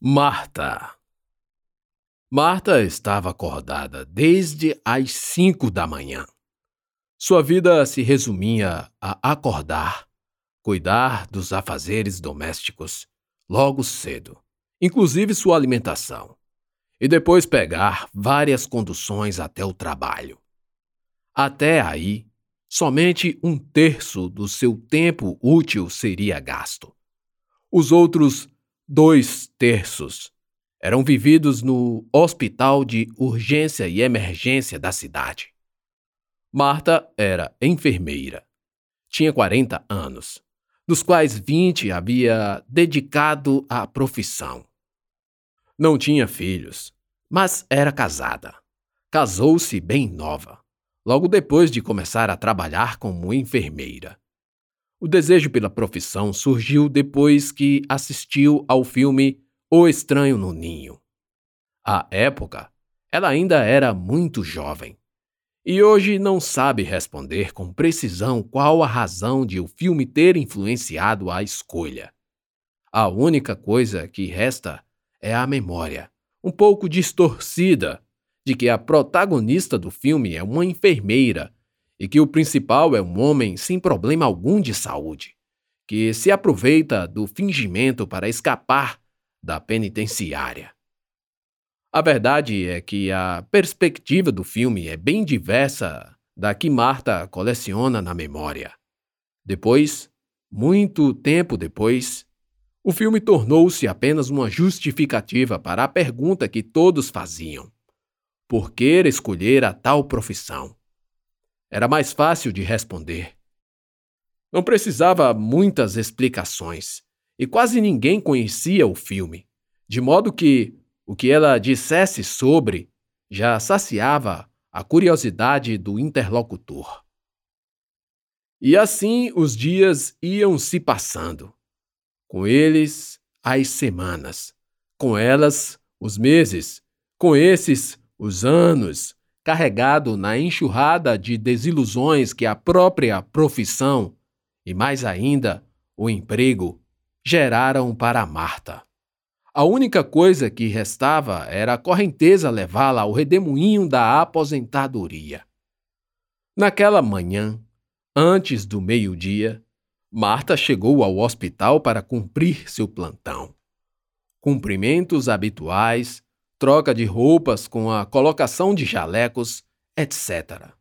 Marta. Marta estava acordada desde as cinco da manhã. Sua vida se resumia a acordar, cuidar dos afazeres domésticos, logo cedo, inclusive sua alimentação, e depois pegar várias conduções até o trabalho. Até aí, somente um terço do seu tempo útil seria gasto. Os outros dois terços eram vividos no Hospital de Urgência e Emergência da cidade. Marta era enfermeira. Tinha 40 anos, dos quais 20 havia dedicado à profissão. Não tinha filhos, mas era casada. Casou-se bem nova, logo depois de começar a trabalhar como enfermeira. O desejo pela profissão surgiu depois que assistiu ao filme O Estranho no Ninho. À época, ela ainda era muito jovem. E hoje não sabe responder com precisão qual a razão de o filme ter influenciado a escolha. A única coisa que resta é a memória, um pouco distorcida, de que a protagonista do filme é uma enfermeira e que o principal é um homem sem problema algum de saúde, que se aproveita do fingimento para escapar da penitenciária. A verdade é que a perspectiva do filme é bem diversa da que Marta coleciona na memória. Depois, muito tempo depois, o filme tornou-se apenas uma justificativa para a pergunta que todos faziam: por que escolher a tal profissão? Era mais fácil de responder. Não precisava muitas explicações, e quase ninguém conhecia o filme, de modo que o que ela dissesse sobre já saciava a curiosidade do interlocutor. E assim os dias iam se passando. Com eles, as semanas, com elas, os meses, com esses, os anos, carregado na enxurrada de desilusões que a própria profissão e, mais ainda, o emprego geraram para Marta. A única coisa que restava era a correnteza levá-la ao redemoinho da aposentadoria. Naquela manhã, antes do meio-dia, Marta chegou ao hospital para cumprir seu plantão. Cumprimentos habituais, troca de roupas com a colocação de jalecos, etc.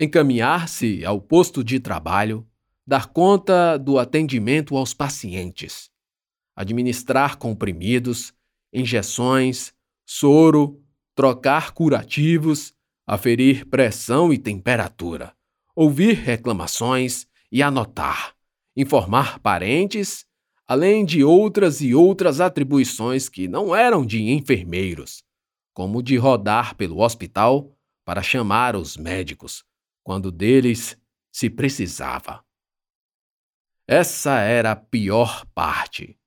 Encaminhar-se ao posto de trabalho, dar conta do atendimento aos pacientes, administrar comprimidos, injeções, soro, trocar curativos, aferir pressão e temperatura, ouvir reclamações e anotar, informar parentes além de outras e outras atribuições que não eram de enfermeiros, como de rodar pelo hospital para chamar os médicos quando deles se precisava. Essa era a pior parte.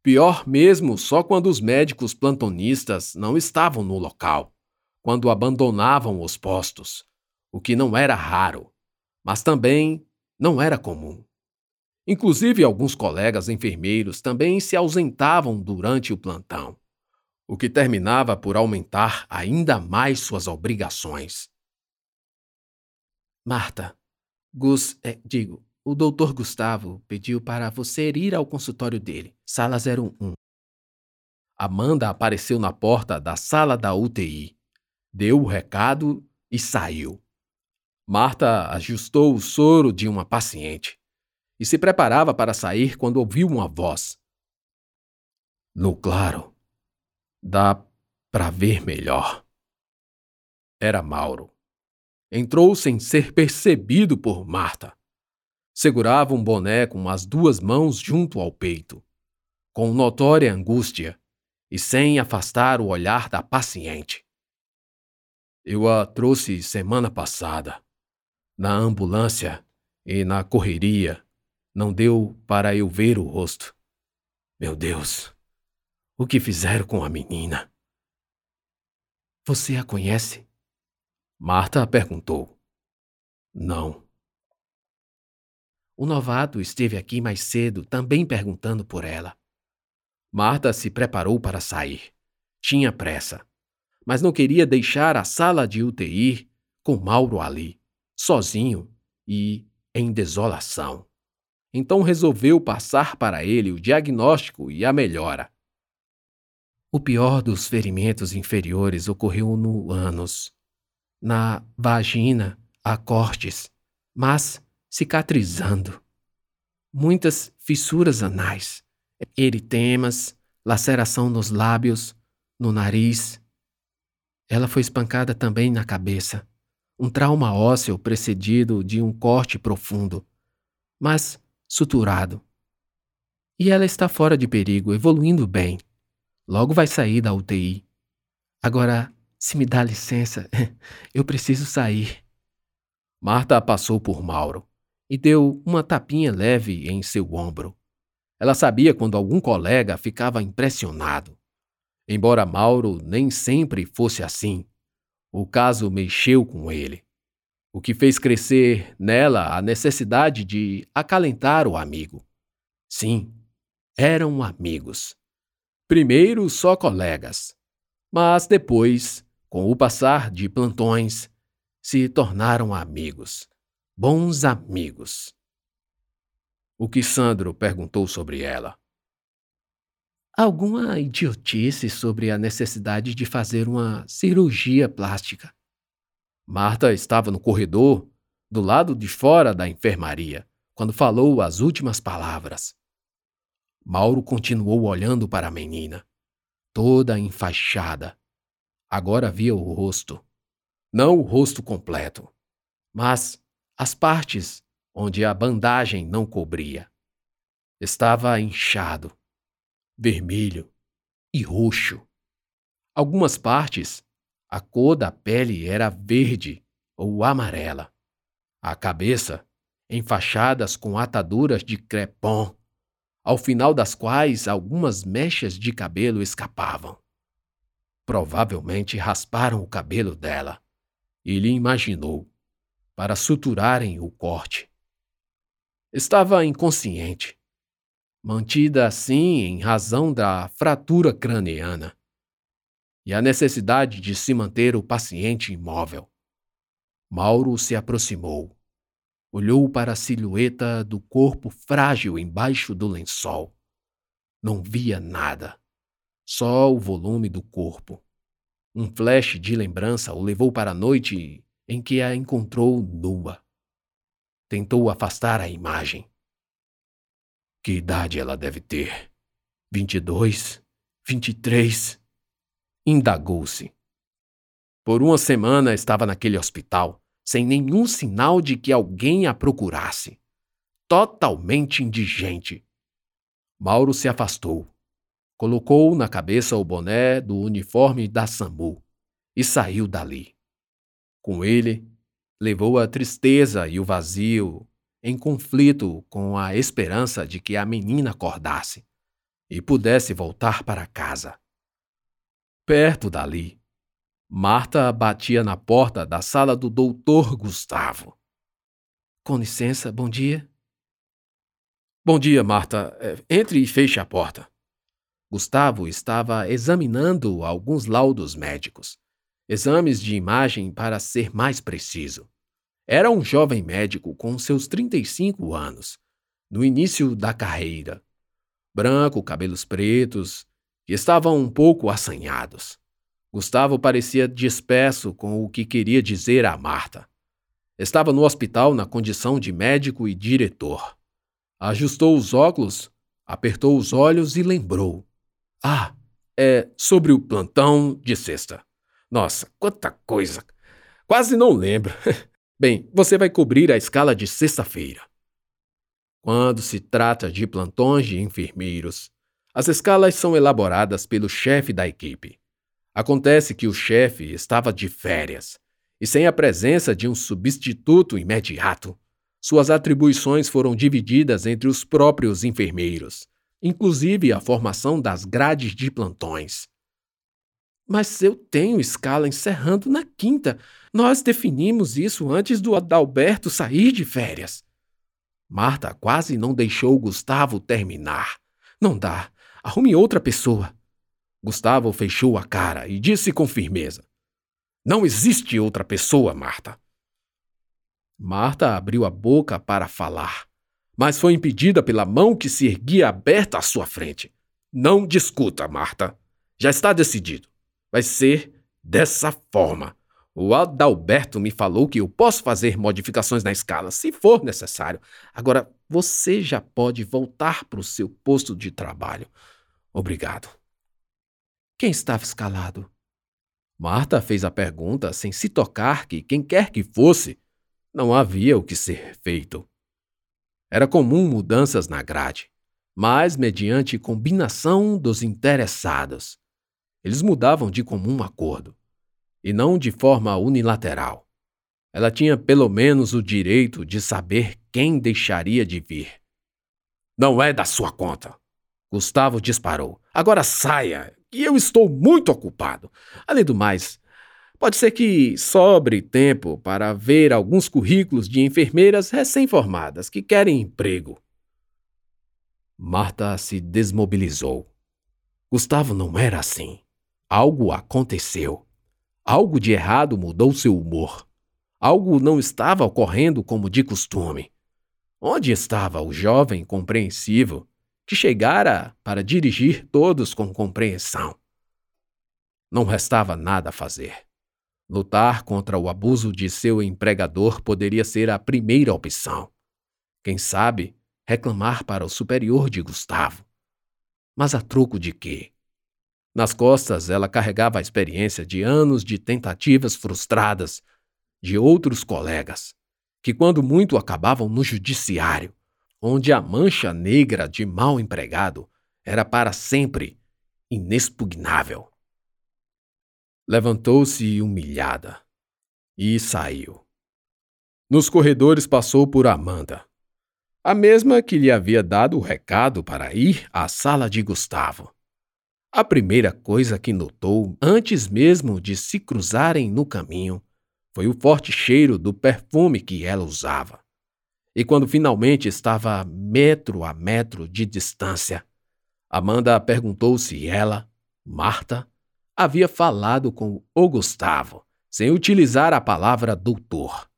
Pior mesmo só quando os médicos plantonistas não estavam no local, quando abandonavam os postos, o que não era raro, mas também não era comum. Inclusive, alguns colegas enfermeiros também se ausentavam durante o plantão, o que terminava por aumentar ainda mais suas obrigações. Marta, Gus, é, digo, o doutor Gustavo pediu para você ir ao consultório dele, sala 01. Amanda apareceu na porta da sala da UTI, deu o recado e saiu. Marta ajustou o soro de uma paciente e se preparava para sair quando ouviu uma voz. No claro, dá para ver melhor. Era Mauro. Entrou sem ser percebido por Marta. Segurava um boné com as duas mãos junto ao peito, com notória angústia e sem afastar o olhar da paciente. Eu a trouxe semana passada, na ambulância e na correria não deu para eu ver o rosto. Meu Deus, o que fizeram com a menina? Você a conhece? Marta perguntou. Não. O novato esteve aqui mais cedo, também perguntando por ela. Marta se preparou para sair. Tinha pressa, mas não queria deixar a sala de UTI com Mauro ali, sozinho e em desolação. Então resolveu passar para ele o diagnóstico e a melhora. O pior dos ferimentos inferiores ocorreu no ânus. Na vagina há cortes, mas cicatrizando. Muitas fissuras anais eritemas, laceração nos lábios, no nariz. Ela foi espancada também na cabeça. Um trauma ósseo precedido de um corte profundo, mas suturado. E ela está fora de perigo, evoluindo bem. Logo vai sair da UTI. Agora, se me dá licença, eu preciso sair. Marta passou por Mauro e deu uma tapinha leve em seu ombro. Ela sabia quando algum colega ficava impressionado. Embora Mauro nem sempre fosse assim, o caso mexeu com ele, o que fez crescer nela a necessidade de acalentar o amigo. Sim, eram amigos. Primeiro só colegas, mas depois, com o passar de plantões, se tornaram amigos, bons amigos o que Sandro perguntou sobre ela. Alguma idiotice sobre a necessidade de fazer uma cirurgia plástica. Marta estava no corredor, do lado de fora da enfermaria, quando falou as últimas palavras. Mauro continuou olhando para a menina, toda enfaixada. Agora via o rosto. Não o rosto completo, mas as partes onde a bandagem não cobria. Estava inchado, vermelho e roxo. Algumas partes, a cor da pele era verde ou amarela. A cabeça, enfaixadas com ataduras de crepom, ao final das quais algumas mechas de cabelo escapavam. Provavelmente rasparam o cabelo dela. Ele imaginou, para suturarem o corte. Estava inconsciente, mantida assim em razão da fratura craniana e a necessidade de se manter o paciente imóvel. Mauro se aproximou, olhou para a silhueta do corpo frágil embaixo do lençol. Não via nada, só o volume do corpo. Um flash de lembrança o levou para a noite em que a encontrou nua. Tentou afastar a imagem. Que idade ela deve ter? Vinte e dois? Vinte e três? Indagou-se. Por uma semana estava naquele hospital, sem nenhum sinal de que alguém a procurasse. Totalmente indigente. Mauro se afastou. Colocou na cabeça o boné do uniforme da SAMU e saiu dali. Com ele, levou a tristeza e o vazio em conflito com a esperança de que a menina acordasse e pudesse voltar para casa. Perto dali, Marta batia na porta da sala do doutor Gustavo. Com licença, bom dia. Bom dia, Marta. É, entre e feche a porta. Gustavo estava examinando alguns laudos médicos, exames de imagem para ser mais preciso. Era um jovem médico com seus 35 anos, no início da carreira. Branco, cabelos pretos, estavam um pouco assanhados. Gustavo parecia disperso com o que queria dizer a Marta. Estava no hospital na condição de médico e diretor. Ajustou os óculos, apertou os olhos e lembrou. Ah, é sobre o plantão de sexta. Nossa, quanta coisa! Quase não lembro. Bem, você vai cobrir a escala de sexta-feira. Quando se trata de plantões de enfermeiros, as escalas são elaboradas pelo chefe da equipe. Acontece que o chefe estava de férias e, sem a presença de um substituto imediato, suas atribuições foram divididas entre os próprios enfermeiros, inclusive a formação das grades de plantões. Mas eu tenho escala encerrando na quinta. Nós definimos isso antes do Adalberto sair de férias. Marta quase não deixou Gustavo terminar. Não dá. Arrume outra pessoa. Gustavo fechou a cara e disse com firmeza: Não existe outra pessoa, Marta. Marta abriu a boca para falar, mas foi impedida pela mão que se erguia aberta à sua frente. Não discuta, Marta. Já está decidido. Vai ser dessa forma. O Adalberto me falou que eu posso fazer modificações na escala, se for necessário. Agora, você já pode voltar para o seu posto de trabalho. Obrigado. Quem estava escalado? Marta fez a pergunta sem se tocar que, quem quer que fosse, não havia o que ser feito. Era comum mudanças na grade, mas mediante combinação dos interessados. Eles mudavam de comum acordo e não de forma unilateral. Ela tinha pelo menos o direito de saber quem deixaria de vir. Não é da sua conta. Gustavo disparou. Agora saia, que eu estou muito ocupado. Além do mais, pode ser que sobre tempo para ver alguns currículos de enfermeiras recém-formadas que querem emprego. Marta se desmobilizou. Gustavo não era assim. Algo aconteceu. Algo de errado mudou seu humor. Algo não estava ocorrendo como de costume. Onde estava o jovem compreensivo que chegara para dirigir todos com compreensão? Não restava nada a fazer. Lutar contra o abuso de seu empregador poderia ser a primeira opção. Quem sabe reclamar para o superior de Gustavo. Mas a troco de quê? Nas costas, ela carregava a experiência de anos de tentativas frustradas de outros colegas, que quando muito acabavam no judiciário, onde a mancha negra de mal empregado era para sempre inexpugnável. Levantou-se humilhada e saiu. Nos corredores passou por Amanda, a mesma que lhe havia dado o recado para ir à sala de Gustavo. A primeira coisa que notou, antes mesmo de se cruzarem no caminho, foi o forte cheiro do perfume que ela usava. E quando finalmente estava metro a metro de distância, Amanda perguntou se ela, Marta, havia falado com o Gustavo, sem utilizar a palavra doutor.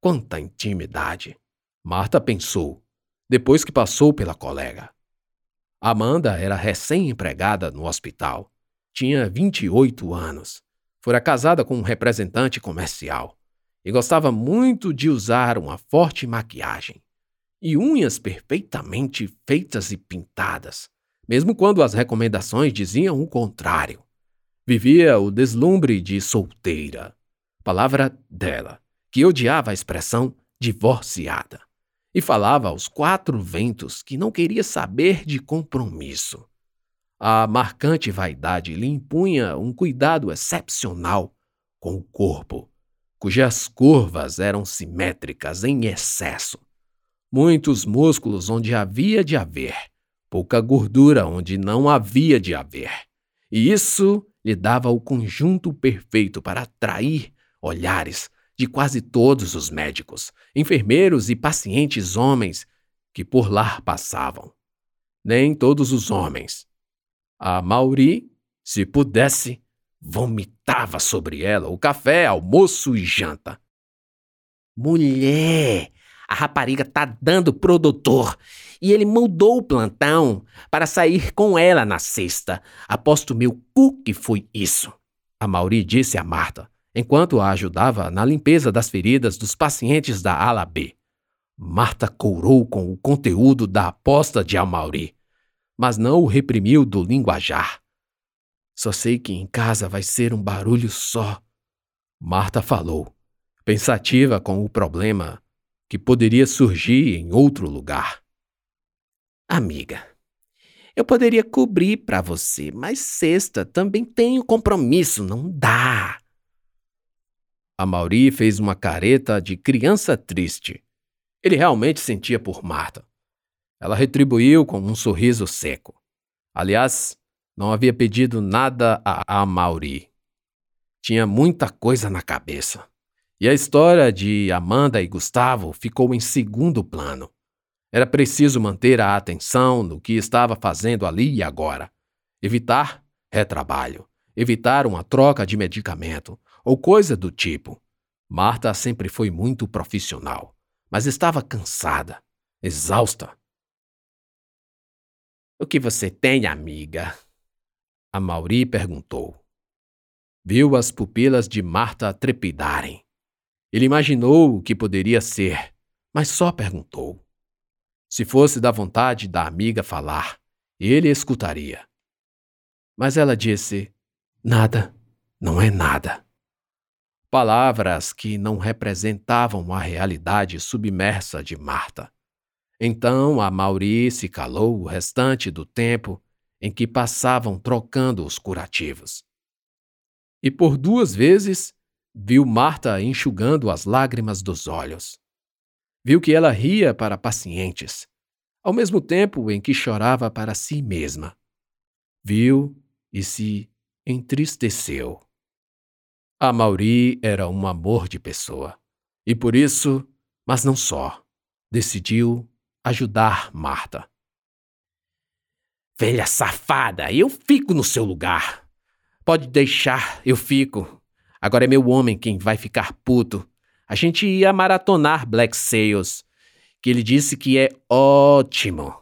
Quanta intimidade! Marta pensou, depois que passou pela colega. Amanda era recém-empregada no hospital. Tinha 28 anos. Fora casada com um representante comercial e gostava muito de usar uma forte maquiagem e unhas perfeitamente feitas e pintadas, mesmo quando as recomendações diziam o contrário. Vivia o deslumbre de solteira, palavra dela, que odiava a expressão divorciada e falava aos quatro ventos que não queria saber de compromisso. A marcante vaidade lhe impunha um cuidado excepcional com o corpo, cujas curvas eram simétricas em excesso. Muitos músculos onde havia de haver, pouca gordura onde não havia de haver. E isso lhe dava o conjunto perfeito para atrair olhares de quase todos os médicos, enfermeiros e pacientes homens que por lá passavam. Nem todos os homens. A Mauri, se pudesse, vomitava sobre ela o café, almoço e janta. Mulher, a rapariga tá dando pro doutor e ele mudou o plantão para sair com ela na sexta. Aposto meu cu que foi isso. A Mauri disse a Marta, enquanto a ajudava na limpeza das feridas dos pacientes da ala B. Marta courou com o conteúdo da aposta de Amauri, mas não o reprimiu do linguajar. Só sei que em casa vai ser um barulho só. Marta falou, pensativa com o problema que poderia surgir em outro lugar. Amiga, eu poderia cobrir para você, mas sexta também tenho compromisso, não dá. A Mauri fez uma careta de criança triste. Ele realmente sentia por Marta. Ela retribuiu com um sorriso seco. Aliás, não havia pedido nada a Mauri. Tinha muita coisa na cabeça. E a história de Amanda e Gustavo ficou em segundo plano. Era preciso manter a atenção no que estava fazendo ali e agora. Evitar retrabalho, evitar uma troca de medicamento ou coisa do tipo. Marta sempre foi muito profissional, mas estava cansada, exausta. O que você tem, amiga? A Mauri perguntou. Viu as pupilas de Marta trepidarem. Ele imaginou o que poderia ser, mas só perguntou. Se fosse da vontade da amiga falar, ele escutaria. Mas ela disse: Nada, não é nada. Palavras que não representavam a realidade submersa de Marta. Então a Mauri se calou o restante do tempo em que passavam trocando os curativos. E por duas vezes viu Marta enxugando as lágrimas dos olhos. Viu que ela ria para pacientes, ao mesmo tempo em que chorava para si mesma. Viu e se entristeceu. A Mauri era um amor de pessoa, e por isso, mas não só, decidiu ajudar Marta. Velha safada, eu fico no seu lugar. Pode deixar, eu fico. Agora é meu homem quem vai ficar puto. A gente ia maratonar Black Sails, que ele disse que é ótimo.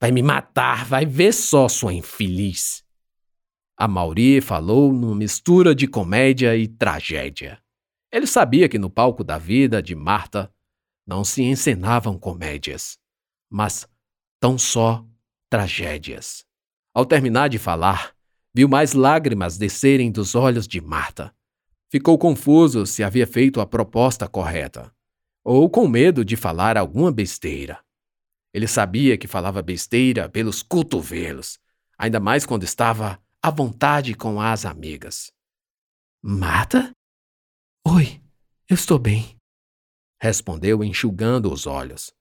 Vai me matar, vai ver só, sua infeliz. A Mauri falou numa mistura de comédia e tragédia. Ele sabia que no palco da vida de Marta não se encenavam comédias, mas tão só tragédias. Ao terminar de falar, viu mais lágrimas descerem dos olhos de Marta. Ficou confuso se havia feito a proposta correta, ou com medo de falar alguma besteira. Ele sabia que falava besteira pelos cotovelos, ainda mais quando estava à vontade com as amigas. Marta? Oi, eu estou bem, respondeu enxugando os olhos.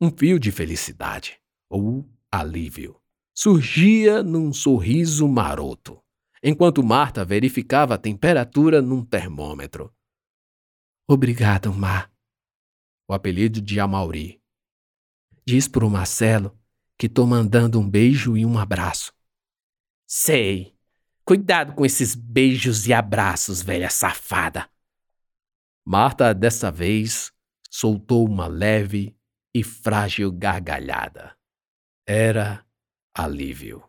Um fio de felicidade, ou alívio, surgia num sorriso maroto, enquanto Marta verificava a temperatura num termômetro. Obrigado, Mar. O apelido de Amauri. Diz pro Marcelo que estou mandando um beijo e um abraço. Sei. Cuidado com esses beijos e abraços, velha safada. Marta, dessa vez, soltou uma leve e frágil gargalhada. Era alívio.